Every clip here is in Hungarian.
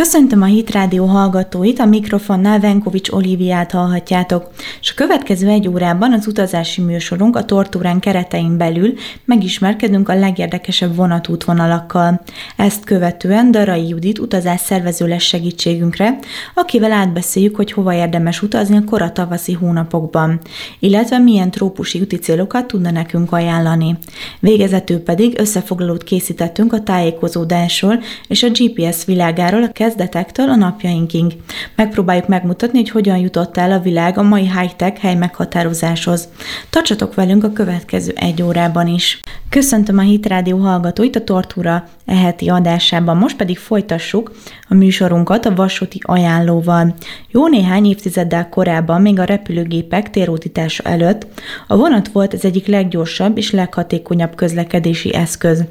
Köszöntöm a Hit Rádió hallgatóit, a mikrofonnál Venkovics Oliviát hallhatjátok, és a következő egy órában az utazási műsorunk a Tortúrán keretein belül megismerkedünk a legérdekesebb vonatútvonalakkal. Ezt követően Darai Judit utazás szervező lesz segítségünkre, akivel átbeszéljük, hogy hova érdemes utazni a kora tavaszi hónapokban, illetve milyen trópusi úti célokat tudna nekünk ajánlani. Végezetül pedig összefoglalót készítettünk a tájékozódásról és a GPS világáról a kezdetektől a napjainkig. Megpróbáljuk megmutatni, hogy hogyan jutott el a világ a mai high-tech hely meghatározáshoz. Tartsatok velünk a következő egy órában is. Köszöntöm a Hit Rádió hallgatóit a Tortúra eheti adásában. Most pedig folytassuk a műsorunkat a vasúti ajánlóval. Jó néhány évtizeddel korábban, még a repülőgépek térútítása előtt, a vonat volt az egyik leggyorsabb és leghatékonyabb közlekedési eszköz.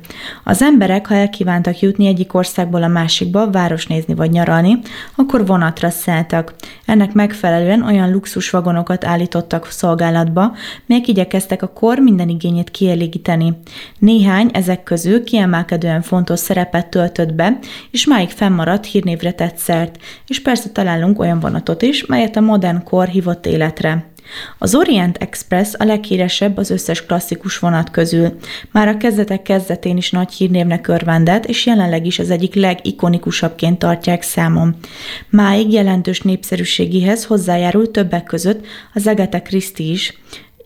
Az emberek, ha elkívántak jutni egyik országból a másikba, város nézni vagy nyaralni, akkor vonatra szálltak. Ennek megfelelően olyan luxusvagonokat állítottak szolgálatba, melyek igyekeztek a kor minden igényét kielégíteni. Néhány ezek közül kiemelkedően fontos szerepet töltött be, és máig fennmaradt hírnévre tett szert, és persze találunk olyan vonatot is, melyet a modern kor hívott életre. Az Orient Express a leghíresebb az összes klasszikus vonat közül. Már a kezdetek kezdetén is nagy hírnévnek örvendett, és jelenleg is az egyik legikonikusabbként tartják számon. Máig jelentős népszerűségéhez hozzájárul többek között az Agatha Christie is,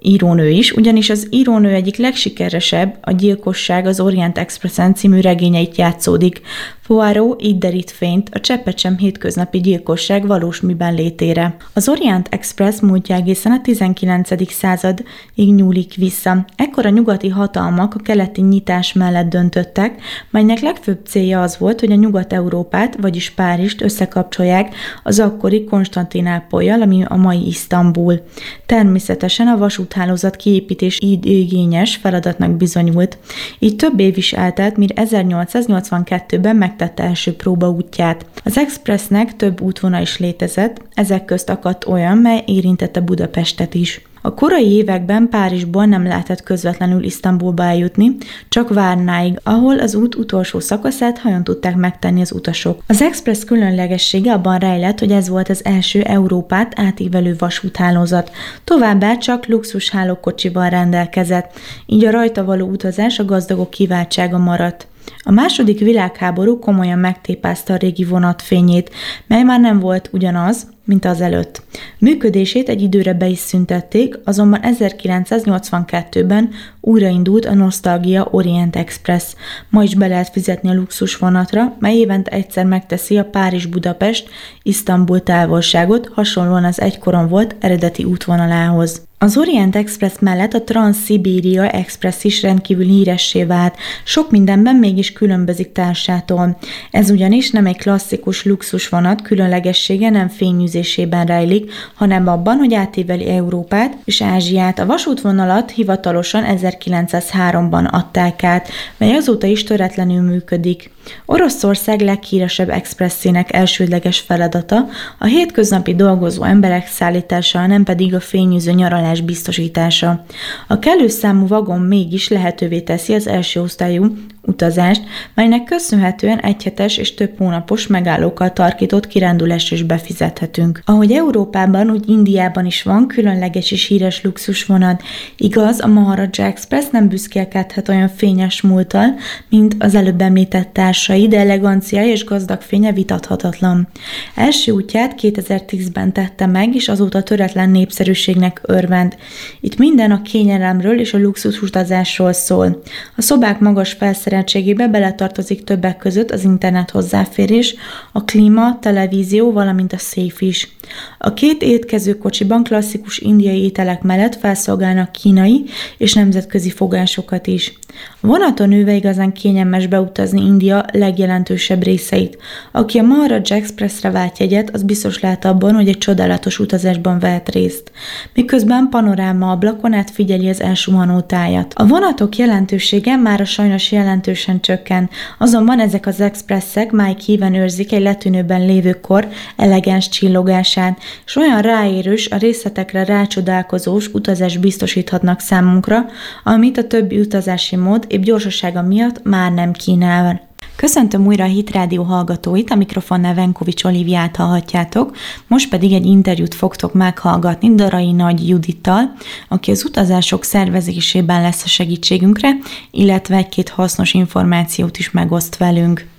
írónő is, ugyanis az írónő egyik legsikeresebb, a Gyilkosság az Orient Expressen című regényeit játszódik. Poirot így derít fényt a cseppet hétköznapi gyilkosság valós miben létére. Az Orient Express múltja egészen a 19. századig nyúlik vissza. Ekkor a nyugati hatalmak a keleti nyitás mellett döntöttek, melynek legfőbb célja az volt, hogy a Nyugat-Európát, vagyis Párizst összekapcsolják az akkori Konstantinápolyjal, ami a mai Isztambul. Természetesen a vasúthálózat kiépítés igényes feladatnak bizonyult. Így több év is eltelt, mire 1882-ben meg megtette első próba útját. Az Expressnek több útvonal is létezett, ezek közt akadt olyan, mely érintette Budapestet is. A korai években Párizsból nem lehetett közvetlenül Isztambulba eljutni, csak Várnáig, ahol az út utolsó szakaszát hajon tudták megtenni az utasok. Az Express különlegessége abban rejlett, hogy ez volt az első Európát átívelő vasúthálózat. Továbbá csak luxus hálókocsival rendelkezett, így a rajta való utazás a gazdagok kiváltsága maradt. A második világháború komolyan megtépázta a régi vonat fényét, mely már nem volt ugyanaz, mint az előtt. Működését egy időre be is szüntették, azonban 1982-ben újraindult a Nostalgia Orient Express. Ma is be lehet fizetni a luxus vonatra, mely évente egyszer megteszi a Párizs-Budapest Isztambul távolságot, hasonlóan az egykoron volt eredeti útvonalához. Az Orient Express mellett a Trans-Sibéria Express is rendkívül híressé vált, sok mindenben mégis különbözik társától. Ez ugyanis nem egy klasszikus luxus vonat, különlegessége nem fényűzésében rejlik, hanem abban, hogy átíveli Európát és Ázsiát. A vasútvonalat hivatalosan 1903-ban adták át, mely azóta is töretlenül működik. Oroszország leghíresebb expresszének elsődleges feladata a hétköznapi dolgozó emberek szállítása, nem pedig a fényűző nyaralás biztosítása. A kellő számú vagon mégis lehetővé teszi az első osztályú utazást, melynek köszönhetően egyhetes és több hónapos megállókkal tarkított kirándulást is befizethetünk. Ahogy Európában, úgy Indiában is van különleges és híres luxusvonat. Igaz, a Maharaja Express nem büszkélkedhet olyan fényes múltal, mint az előbb említett társai, de eleganciája és gazdag fénye vitathatatlan. Első útját 2010-ben tette meg, és azóta töretlen népszerűségnek örvend. Itt minden a kényelemről és a luxus utazásról szól. A szobák magas felszerelésről felszereltségébe beletartozik többek között az internet hozzáférés, a klíma, televízió, valamint a széf is. A két étkező kocsiban klasszikus indiai ételek mellett felszolgálnak kínai és nemzetközi fogásokat is. A vonaton ülve igazán kényelmes beutazni India legjelentősebb részeit. Aki a Maharaj Expressre vált jegyet, az biztos lehet abban, hogy egy csodálatos utazásban vehet részt. Miközben panoráma ablakon át figyeli az elsuhanó tájat. A vonatok jelentősége már a sajnos jelentősen csökken, azonban ezek az expresszek máig híven őrzik egy letűnőben lévő kor elegáns csillogását, és olyan ráérős, a részletekre rácsodálkozós utazás biztosíthatnak számunkra, amit a többi utazási mód épp gyorsasága miatt már nem kínál. Köszöntöm újra a Hit Rádió hallgatóit, a mikrofonnál Venkovics Oliviát hallhatjátok, most pedig egy interjút fogtok meghallgatni Darai Nagy Judittal, aki az utazások szervezésében lesz a segítségünkre, illetve egy-két hasznos információt is megoszt velünk.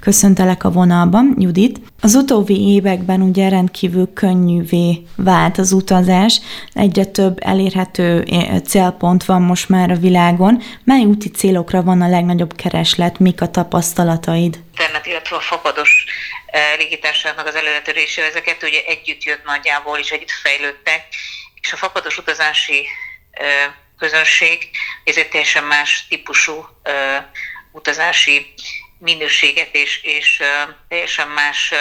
Köszöntelek a vonalban, Judit. Az utóbbi években ugye rendkívül könnyűvé vált az utazás, egyre több elérhető célpont van most már a világon. Mely úti célokra van a legnagyobb kereslet, mik a tapasztalataid? Internet, illetve a fapados légitársaságnak az előretörésé, ezeket ugye együtt jött nagyjából, és együtt fejlődtek, és a fapados utazási közönség, ez egy teljesen más típusú utazási minőséget és, és teljesen más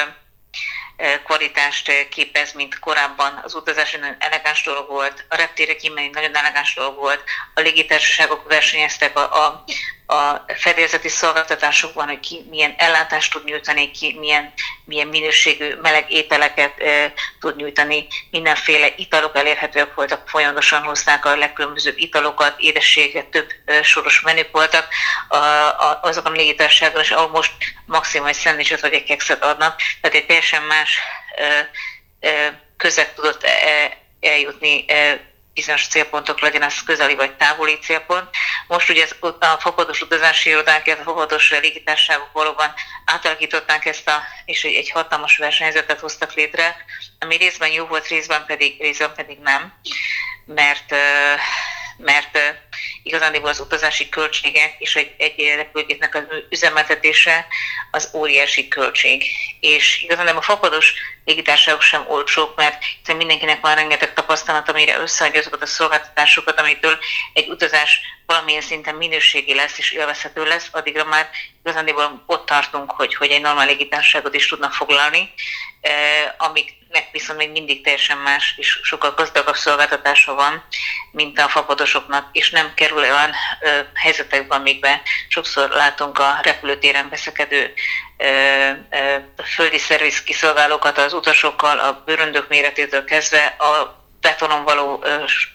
kvalitást képez, mint korábban. Az utazás nagyon elegáns dolog volt, a reptére kimenni nagyon elegáns dolog volt, a légitársaságok versenyeztek a, a, a fedélzeti szolgáltatásokban, hogy ki milyen ellátást tud nyújtani, ki milyen, milyen minőségű meleg ételeket e, tud nyújtani, mindenféle italok elérhetőek voltak, folyamatosan hozták a legkülönbözőbb italokat, édességet, több e, soros menük voltak. A, a, azokon a légitársaságon, és ahol most maximális szendvicset vagy egy kekszet adnak, tehát egy teljesen más e, e, közeg tudott e, eljutni e, bizonyos célpontok legyen ez közeli vagy távoli célpont. Most ugye a fokodos utazási irodánk, a fokodos légitárságok valóban átalakították ezt a, és egy, egy hatalmas versenyzetet hoztak létre, ami részben jó volt, részben pedig, részben pedig nem, mert mert igazán az utazási költségek és egy, egy repülőgépnek az üzemeltetése az óriási költség. És igazán a fapados légitársaságok sem olcsók, mert hiszen mindenkinek van rengeteg tapasztalat, amire összeadja azokat a szolgáltatásokat, amitől egy utazás valamilyen szinten minőségi lesz és élvezhető lesz, addigra már igazán ott tartunk, hogy, hogy egy normál légitársaságot is tudnak foglalni, eh, amiknek viszont még mindig teljesen más és sokkal gazdagabb szolgáltatása van, mint a fapadosoknak, és nem kerül olyan eh, helyzetekbe, amikben sokszor látunk a repülőtéren veszekedő földi szerviz kiszolgálókat az utasokkal, a bőröndök méretétől kezdve a betonon való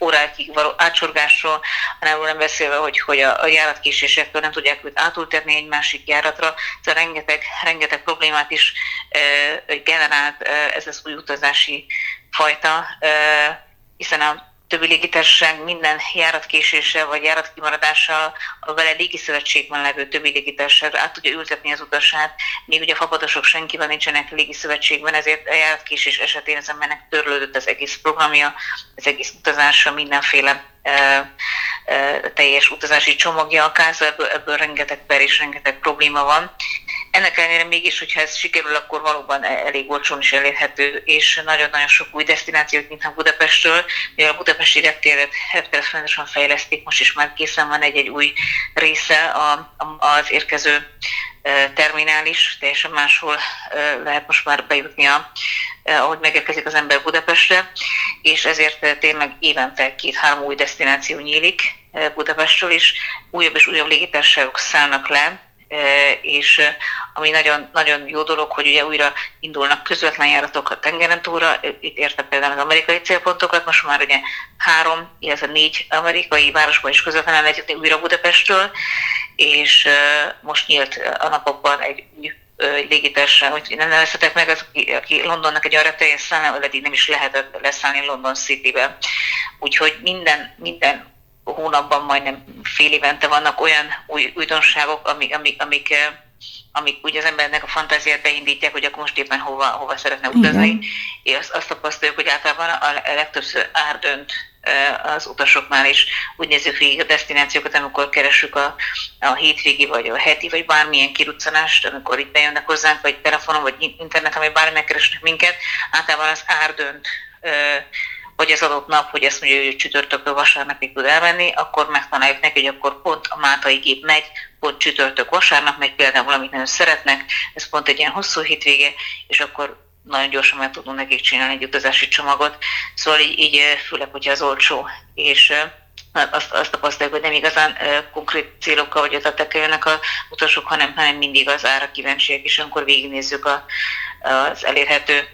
órákig való átsorgásról, hanem nem beszélve, hogy, hogy a, a járatkésésektől nem tudják őt átültetni egy másik járatra. Ez rengeteg, rengeteg problémát is generált ez az új utazási fajta, hiszen a többi légitársaság minden járatkésése vagy járatkimaradással a vele légiszövetségben levő többi légitársaságra át tudja ültetni az utasát, míg ugye a fapadosok senkivel nincsenek légiszövetségben, ezért a járatkésés esetén az embernek törlődött az egész programja, az egész utazása, mindenféle teljes utazási csomagja a káza, ebből, ebből rengeteg per és rengeteg probléma van. Ennek ellenére mégis, hogyha ez sikerül, akkor valóban e- elég olcsón is elérhető, és nagyon-nagyon sok új destinációt, a Budapestről, mivel a budapesti reptéret, reptéret folyamatosan fejlesztik, most is már készen van egy-egy új része az érkező terminális, teljesen máshol lehet most már bejutni, ahogy megérkezik az ember Budapestre, és ezért tényleg évente két-három új destináció nyílik Budapestről is, újabb és újabb légitársaságok szállnak le, és ami nagyon, nagyon jó dolog, hogy ugye újra indulnak közvetlen járatok a tengeren túlra, itt érte például az amerikai célpontokat, most már ugye három, illetve négy amerikai városban is közvetlenül lehet újra Budapestről, és most nyílt a napokban egy új légitársaság, hogy nem nevezhetek meg, az, aki, Londonnak egy arra teljes szállna, eddig nem is lehetett leszállni London City-be. Úgyhogy minden, minden hónapban majdnem fél évente vannak olyan új újdonságok, amik, amik, amik, amik úgy az embernek a fantáziát beindítják, hogy akkor most éppen hova, hova szeretne utazni. És azt, azt tapasztaljuk, hogy általában a legtöbbször árdönt az utasoknál is. Úgy nézzük végig a destinációkat, amikor keresünk a, a hétvégi, vagy a heti, vagy bármilyen kiruccanást, amikor itt bejönnek hozzánk, vagy telefonon, vagy interneten, vagy bármi megkeresnek minket, általában az árdönt hogy az adott nap, hogy ezt mondja, hogy csütörtökről vasárnapig tud elmenni, akkor megtanáljuk neki, hogy akkor pont a Mátai gép megy, pont csütörtök vasárnap megy például, amit nagyon szeretnek, ez pont egy ilyen hosszú hétvége, és akkor nagyon gyorsan meg tudunk nekik csinálni egy utazási csomagot. Szóval így, így főleg, hogyha az olcsó, és azt, azt tapasztaljuk, hogy nem igazán konkrét célokkal vagy ötletekkel jönnek a utasok, hanem, hanem mindig az ára kíváncsiak, és amikor végignézzük a, az elérhető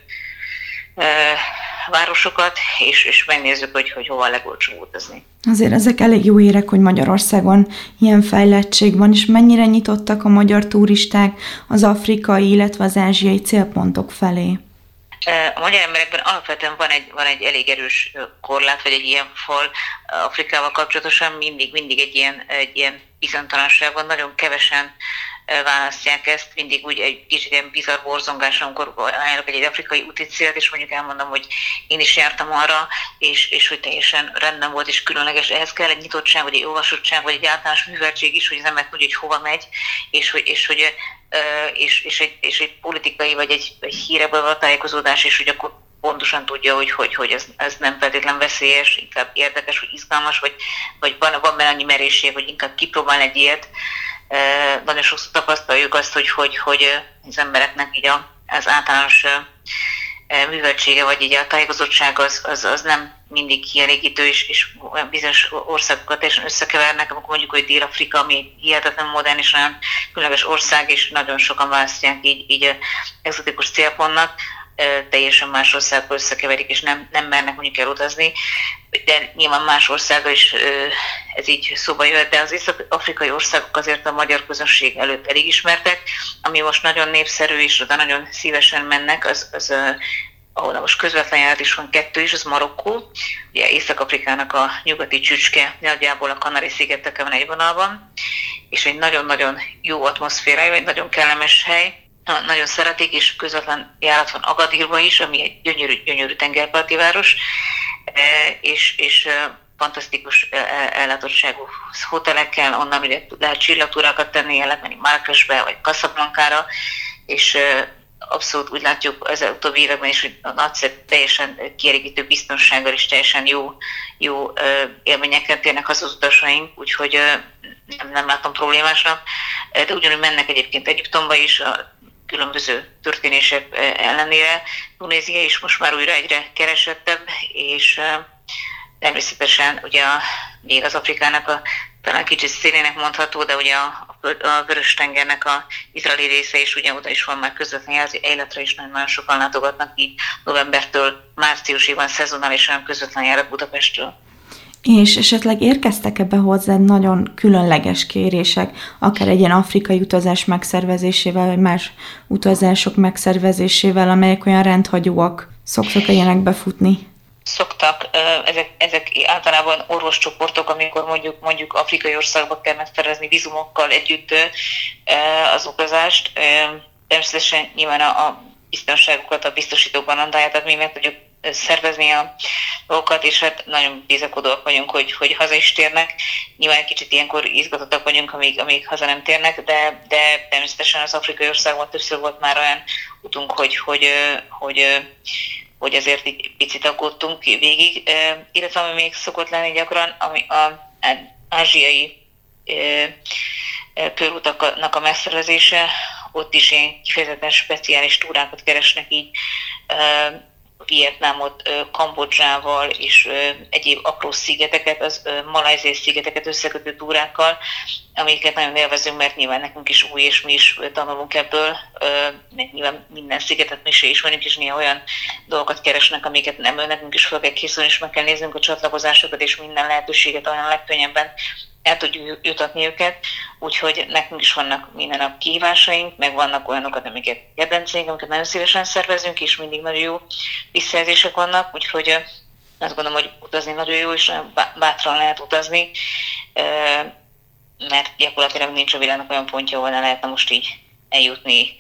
városokat, és, és megnézzük, hogy, hogy hova a legolcsóbb utazni. Azért ezek elég jó érek, hogy Magyarországon ilyen fejlettség van, és mennyire nyitottak a magyar turisták az afrikai, illetve az ázsiai célpontok felé? A magyar emberekben alapvetően van egy, van egy elég erős korlát, vagy egy ilyen fal Afrikával kapcsolatosan, mindig, mindig egy ilyen, egy ilyen bizonytalanság van, nagyon kevesen választják ezt, mindig úgy egy kicsit ilyen bizarr borzongás, amikor ajánlok egy, egy afrikai úti célt, és mondjuk elmondom, hogy én is jártam arra, és, és hogy teljesen rendben volt, és különleges. Ehhez kell egy nyitottság, vagy egy olvasottság, vagy egy általános műveltség is, hogy az ember tudja, hogy hova megy, és hogy, és hogy és, és, egy, és egy politikai vagy egy, egy híreből a tájékozódás, és hogy akkor pontosan tudja, hogy, hogy, hogy ez, ez nem feltétlen veszélyes, inkább érdekes, vagy izgalmas, vagy, vagy van, van benne annyi merészség, hogy inkább kipróbál egy ilyet. Nagyon sokszor tapasztaljuk azt, hogy, hogy, hogy az embereknek így az általános műveltsége, vagy így a tájékozottság az, az, az nem mindig kielégítő, és, és bizonyos országokat teljesen összekevernek, amikor mondjuk, hogy Dél-Afrika, ami hihetetlen modern és nagyon különleges ország, és nagyon sokan választják így, így exotikus célpontnak, teljesen más országból összekeverik, és nem, nem mernek mondjuk elutazni, de nyilván más országgal is ez így szóba jöhet, de az észak-afrikai országok azért a magyar közönség előtt elég ismertek, ami most nagyon népszerű, és oda nagyon szívesen mennek, az, az ahol most közvetlen járat is van kettő is, az Marokkó, ugye Észak-Afrikának a nyugati csücske, nagyjából a Kanari-szigeteken van egy vonalban, és egy nagyon-nagyon jó atmoszférája, egy nagyon kellemes hely, nagyon szeretik, és közvetlen járat van Agadirba is, ami egy gyönyörű, gyönyörű tengerparti város, e, és, és e, fantasztikus e, ellátottságú hotelekkel, onnan ugye lehet csillagtúrákat tenni, lehet menni Marrakesbe vagy Casablanca-ra, és abszolút úgy látjuk az utóbbi években is, hogy a nagyszerű, teljesen kielégítő biztonsággal és teljesen jó, jó élményeket térnek az utasaink, úgyhogy nem, nem látom problémásnak. De ugyanúgy mennek egyébként Egyiptomba is, a különböző történések ellenére. Tunézia is most már újra egyre keresettebb, és természetesen ugye még az Afrikának a talán kicsit szélének mondható, de ugye a, a Vörös-tengernek a izraeli része is, ugye oda is van már közvetlen életre is nagyon, nagyon sokan látogatnak, így novembertől márciusig van szezonálisan közvetlen járat Budapestről. És esetleg érkeztek ebbe hozzád nagyon különleges kérések, akár egy ilyen afrikai utazás megszervezésével, vagy más utazások megszervezésével, amelyek olyan rendhagyóak szoktak ilyenek befutni? szoktak, ezek, ezek általában orvoscsoportok, amikor mondjuk mondjuk afrikai országba kell megszerezni vizumokkal együtt az utazást. Természetesen nyilván a, a biztonságukat a biztosítókban andáját, tehát mi meg tudjuk szervezni a dolgokat, és hát nagyon bizakodóak vagyunk, hogy, hogy haza is térnek. Nyilván kicsit ilyenkor izgatottak vagyunk, amíg, amíg haza nem térnek, de, de természetesen az afrikai országban többször volt már olyan utunk, hogy, hogy, hogy, hogy hogy ezért egy picit aggódtunk végig, illetve ami még szokott lenni gyakran, ami a ázsiai körutaknak a megszervezése, ott is én kifejezetten speciális túrákat keresnek így Vietnámot, Kambodzsával és egyéb apró szigeteket, az malajzés szigeteket összekötő túrákkal, amiket nagyon élvezünk, mert nyilván nekünk is új, és mi is tanulunk ebből, mert nyilván minden szigetet mi se ismerünk, és néha olyan dolgokat keresnek, amiket nem nekünk is fel kell készülni, és meg kell néznünk a csatlakozásokat, és minden lehetőséget olyan legkönnyebben el tudjuk jutatni őket, úgyhogy nekünk is vannak minden nap kihívásaink, meg vannak olyanokat, amiket kedvenceink, amiket nagyon szívesen szervezünk, és mindig nagyon jó visszajelzések vannak, úgyhogy azt gondolom, hogy utazni nagyon jó, és bátran lehet utazni, mert gyakorlatilag nincs a világnak olyan pontja, ahol ne lehetne most így eljutni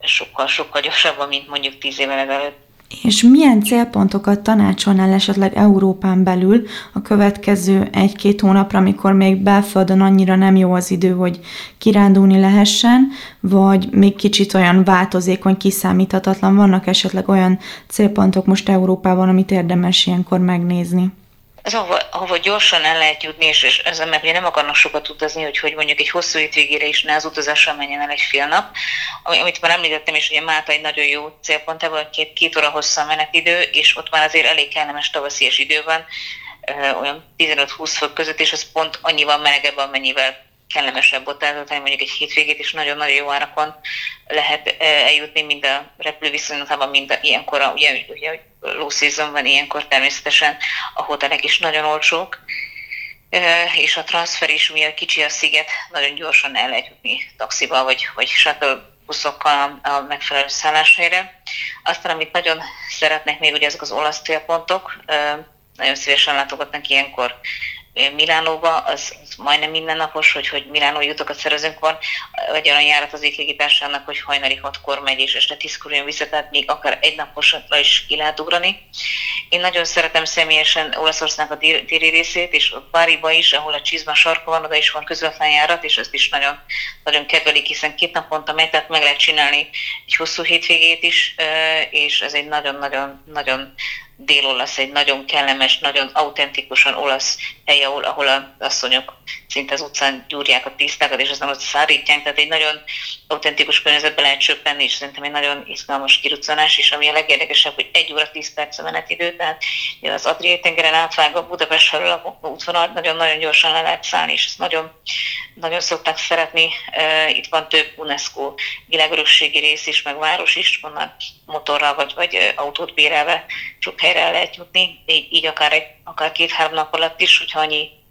sokkal, sokkal gyorsabban, mint mondjuk tíz évvel ezelőtt. És milyen célpontokat tanácsolnál esetleg Európán belül a következő egy-két hónapra, amikor még belföldön annyira nem jó az idő, hogy kirándulni lehessen, vagy még kicsit olyan változékony, kiszámíthatatlan, vannak esetleg olyan célpontok most Európában, amit érdemes ilyenkor megnézni? Ez ahova, ahova gyorsan el lehet jutni, és, és ez mert ugye nem akarnak sokat utazni, hogy, hogy mondjuk egy hosszú hétvégére is ne az utazással menjen el egy fél nap. Ami, amit már említettem is, ugye Málta egy nagyon jó célpont, ebből két, két óra hosszú menetidő, és ott már azért elég kellemes tavaszias idő van, olyan 15-20 fok között, és az pont annyival melegebb, amennyivel kellemesebb ott eltölteni mondjuk egy hétvégét, és nagyon-nagyon jó árakon lehet eljutni mind a repülőviszonylatában, mind a, ilyenkor, a, ugye, ugye low season van ilyenkor természetesen, a hotelek is nagyon olcsók, és a transfer is, mivel kicsi a sziget, nagyon gyorsan el lehet jutni taxival, vagy, vagy shuttle buszokkal a, a megfelelő szálláshelyre. Aztán, amit nagyon szeretnék még, ugye ezek az olasz célpontok, nagyon szívesen látogatnak ilyenkor Milánóba, az, az majdnem mindennapos, hogy, hogy Milánó jutokat szerezünk van, vagy olyan járat az églégitársának, hogy hajnali hatkor megy, és este tízkor jön vissza, tehát még akár egy naposra is ki lehet ugrani. Én nagyon szeretem személyesen Olaszországnak a téri részét, és a Báriba is, ahol a Csizma sarka van, oda is van közvetlen járat, és ezt is nagyon, nagyon kedvelik, hiszen két naponta megy, tehát meg lehet csinálni egy hosszú hétvégét is, és ez egy nagyon-nagyon nagyon dél-olasz, egy nagyon kellemes, nagyon autentikusan olasz hely, ahol, ahol a asszonyok szinte az utcán gyúrják a tisztákat, és aztán ott szárítják, tehát egy nagyon autentikus környezetben lehet csöppenni, és szerintem egy nagyon izgalmas kiruccanás, és ami a legérdekesebb, hogy egy óra tíz perc a menetidő, tehát az Adriai tengeren átvágva Budapest felől a útvonal nagyon-nagyon gyorsan le lehet szállni, és ezt nagyon, nagyon szokták szeretni. Itt van több UNESCO világörökségi rész is, meg város is, onnan motorral vagy, vagy autót bérelve sok helyre lehet jutni, így, így akár, egy, akár két-három nap alatt is, hogyha annyi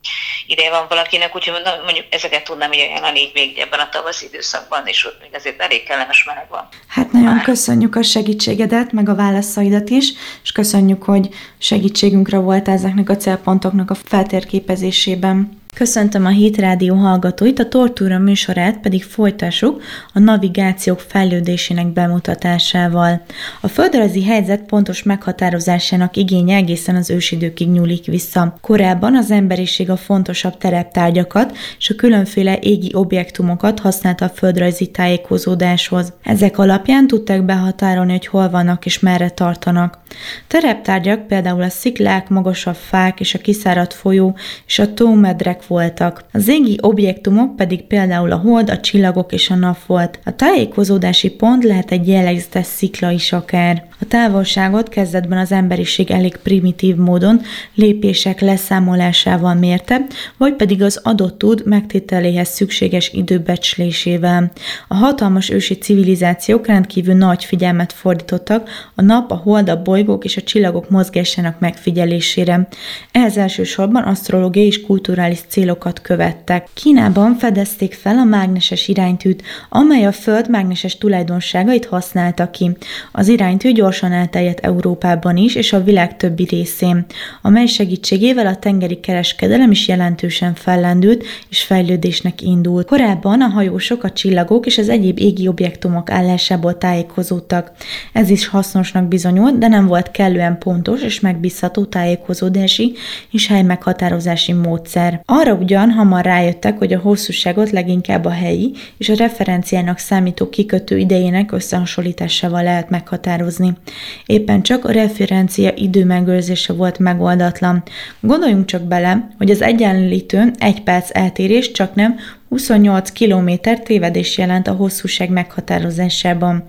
ideje van valakinek, úgyhogy mondjuk ezeket tudnám így ajánlani így még ebben a tavaszi időszakban, és ott még azért elég kellemes meleg van. Hát nagyon Már. köszönjük a segítségedet, meg a válaszaidat is, és köszönjük, hogy segítségünkre volt ezeknek a célpontoknak a feltérképezésében. Köszöntöm a Hét Rádió hallgatóit, a Tortúra műsorát pedig folytassuk a navigációk fejlődésének bemutatásával. A földrajzi helyzet pontos meghatározásának igénye egészen az ősidőkig nyúlik vissza. Korábban az emberiség a fontosabb tereptárgyakat és a különféle égi objektumokat használta a földrajzi tájékozódáshoz. Ezek alapján tudták behatárolni, hogy hol vannak és merre tartanak. Tereptárgyak például a sziklák, magasabb fák és a kiszáradt folyó és a tómedrek voltak. Az égi objektumok pedig például a hold, a csillagok és a nap volt. A tájékozódási pont lehet egy jellegzetes szikla is akár. A távolságot kezdetben az emberiség elég primitív módon lépések leszámolásával mérte, vagy pedig az adott tud megtételéhez szükséges időbecslésével. A hatalmas ősi civilizációk rendkívül nagy figyelmet fordítottak a nap, a hold, a bolygók és a csillagok mozgásának megfigyelésére. Ehhez elsősorban asztrológiai és kulturális célokat követtek. Kínában fedezték fel a mágneses iránytűt, amely a Föld mágneses tulajdonságait használta ki. Az iránytű gyorsan elterjedt Európában is, és a világ többi részén, amely segítségével a tengeri kereskedelem is jelentősen fellendült és fejlődésnek indult. Korábban a hajósok, a csillagok és az egyéb égi objektumok állásából tájékozódtak. Ez is hasznosnak bizonyult, de nem volt kellően pontos és megbízható tájékozódási és helymeghatározási módszer. Arra ugyan hamar rájöttek, hogy a hosszúságot leginkább a helyi és a referenciának számító kikötő idejének összehasonlításával lehet meghatározni. Éppen csak a referencia idő megőrzése volt megoldatlan. Gondoljunk csak bele, hogy az egyenlítőn egy perc eltérés csak nem 28 km tévedés jelent a hosszúság meghatározásában.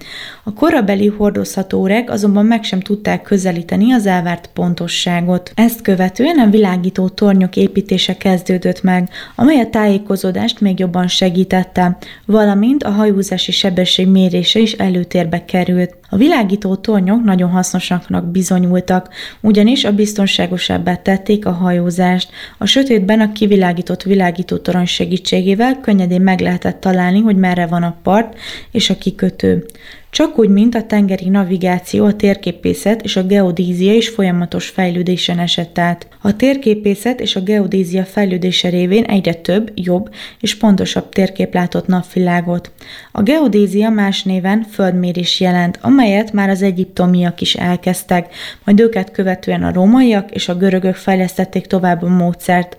A korabeli hordozható órák azonban meg sem tudták közelíteni az elvárt pontosságot. Ezt követően a világító tornyok építése kezdődött meg, amely a tájékozódást még jobban segítette, valamint a hajózási sebesség mérése is előtérbe került. A világító tornyok nagyon hasznosaknak bizonyultak, ugyanis a biztonságosabbá tették a hajózást. A sötétben a kivilágított világító torony segítségével könnyedén meg lehetett találni, hogy merre van a part és a kikötő. Csak úgy, mint a tengeri navigáció, a térképészet és a geodízia is folyamatos fejlődésen esett át. A térképészet és a geodízia fejlődése révén egyre több, jobb és pontosabb térkép látott napvilágot. A geodízia más néven földmérés jelent, amelyet már az egyiptomiak is elkezdtek, majd őket követően a rómaiak és a görögök fejlesztették tovább a módszert.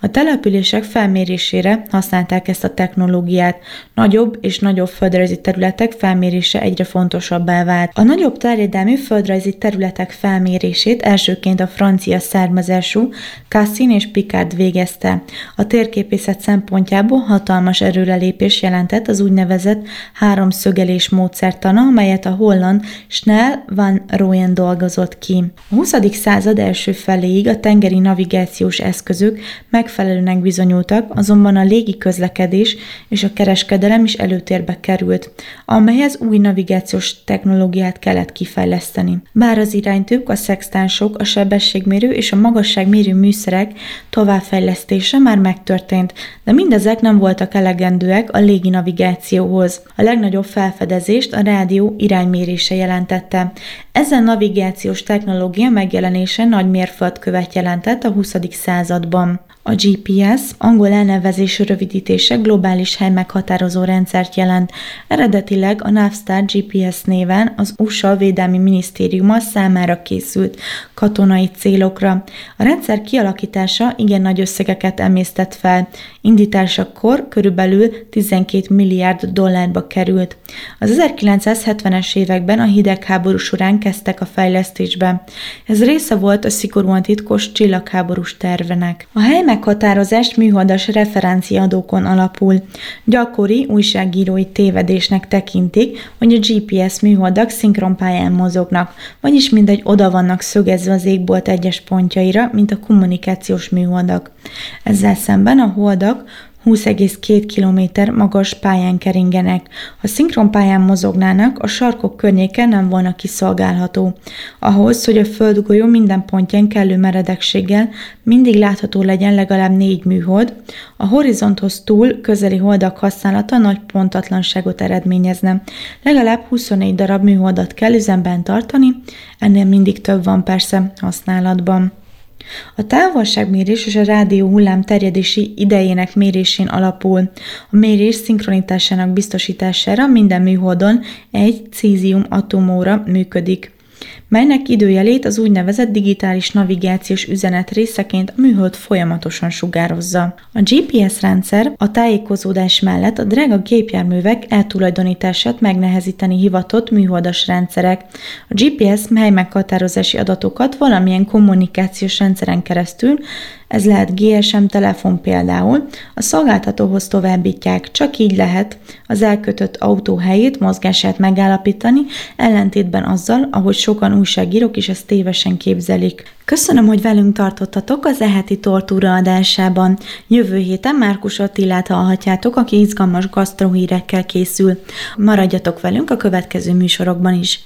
A települések felmérésére használták ezt a technológiát. Nagyobb és nagyobb földrajzi területek felmérése egy egyre fontosabbá vált. A nagyobb terjedelmű földrajzi területek felmérését elsőként a francia származású Cassin és Picard végezte. A térképészet szempontjából hatalmas erőrelépés jelentett az úgynevezett háromszögelés módszertana, amelyet a holland Schnell van Rooyen dolgozott ki. A 20. század első feléig a tengeri navigációs eszközök megfelelőnek bizonyultak, azonban a légi közlekedés és a kereskedelem is előtérbe került, amelyhez új navigációs technológiát kellett kifejleszteni. Bár az iránytűk, a szextánsok, a sebességmérő és a magasságmérő műszerek továbbfejlesztése már megtörtént, de mindezek nem voltak elegendőek a légi navigációhoz. A legnagyobb felfedezést a rádió iránymérése jelentette. Ezen navigációs technológia megjelenése nagy mérföldkövet jelentett a 20. században. A GPS angol elnevezés rövidítése globális hely meghatározó rendszert jelent. Eredetileg a Navstar GPS néven az USA Védelmi Minisztériuma számára készült katonai célokra. A rendszer kialakítása igen nagy összegeket emésztett fel. Indításakor körülbelül 12 milliárd dollárba került. Az 1970-es években a hidegháború során kezdtek a fejlesztésbe. Ez része volt a szigorúan titkos csillagháborús tervenek. A hely meghatározást műholdas referenciadókon alapul. Gyakori újságírói tévedésnek tekintik, hogy a GPS műholdak szinkronpályán mozognak, vagyis mindegy oda vannak szögezve az égbolt egyes pontjaira, mint a kommunikációs műholdak. Ezzel szemben a holdak 20,2 km magas pályán keringenek. Ha szinkron pályán mozognának, a sarkok környéke nem volna kiszolgálható. Ahhoz, hogy a földgolyó minden pontján kellő meredekséggel mindig látható legyen legalább négy műhold, a horizonthoz túl közeli holdak használata nagy pontatlanságot eredményezne. Legalább 24 darab műholdat kell üzemben tartani, ennél mindig több van persze használatban. A távolságmérés és a rádió hullám terjedési idejének mérésén alapul. A mérés szinkronitásának biztosítására minden műholdon egy cézium atomóra működik melynek időjelét az úgynevezett digitális navigációs üzenet részeként a műhold folyamatosan sugározza. A GPS rendszer a tájékozódás mellett a drága gépjárművek eltulajdonítását megnehezíteni hivatott műholdas rendszerek. A GPS hely meghatározási adatokat valamilyen kommunikációs rendszeren keresztül ez lehet GSM telefon például, a szolgáltatóhoz továbbítják, csak így lehet az elkötött autó helyét, mozgását megállapítani, ellentétben azzal, ahogy sokan újságírók is ezt tévesen képzelik. Köszönöm, hogy velünk tartottatok az eheti tortúra adásában. Jövő héten Márkus Attilát hallhatjátok, aki izgalmas gasztrohírekkel készül. Maradjatok velünk a következő műsorokban is.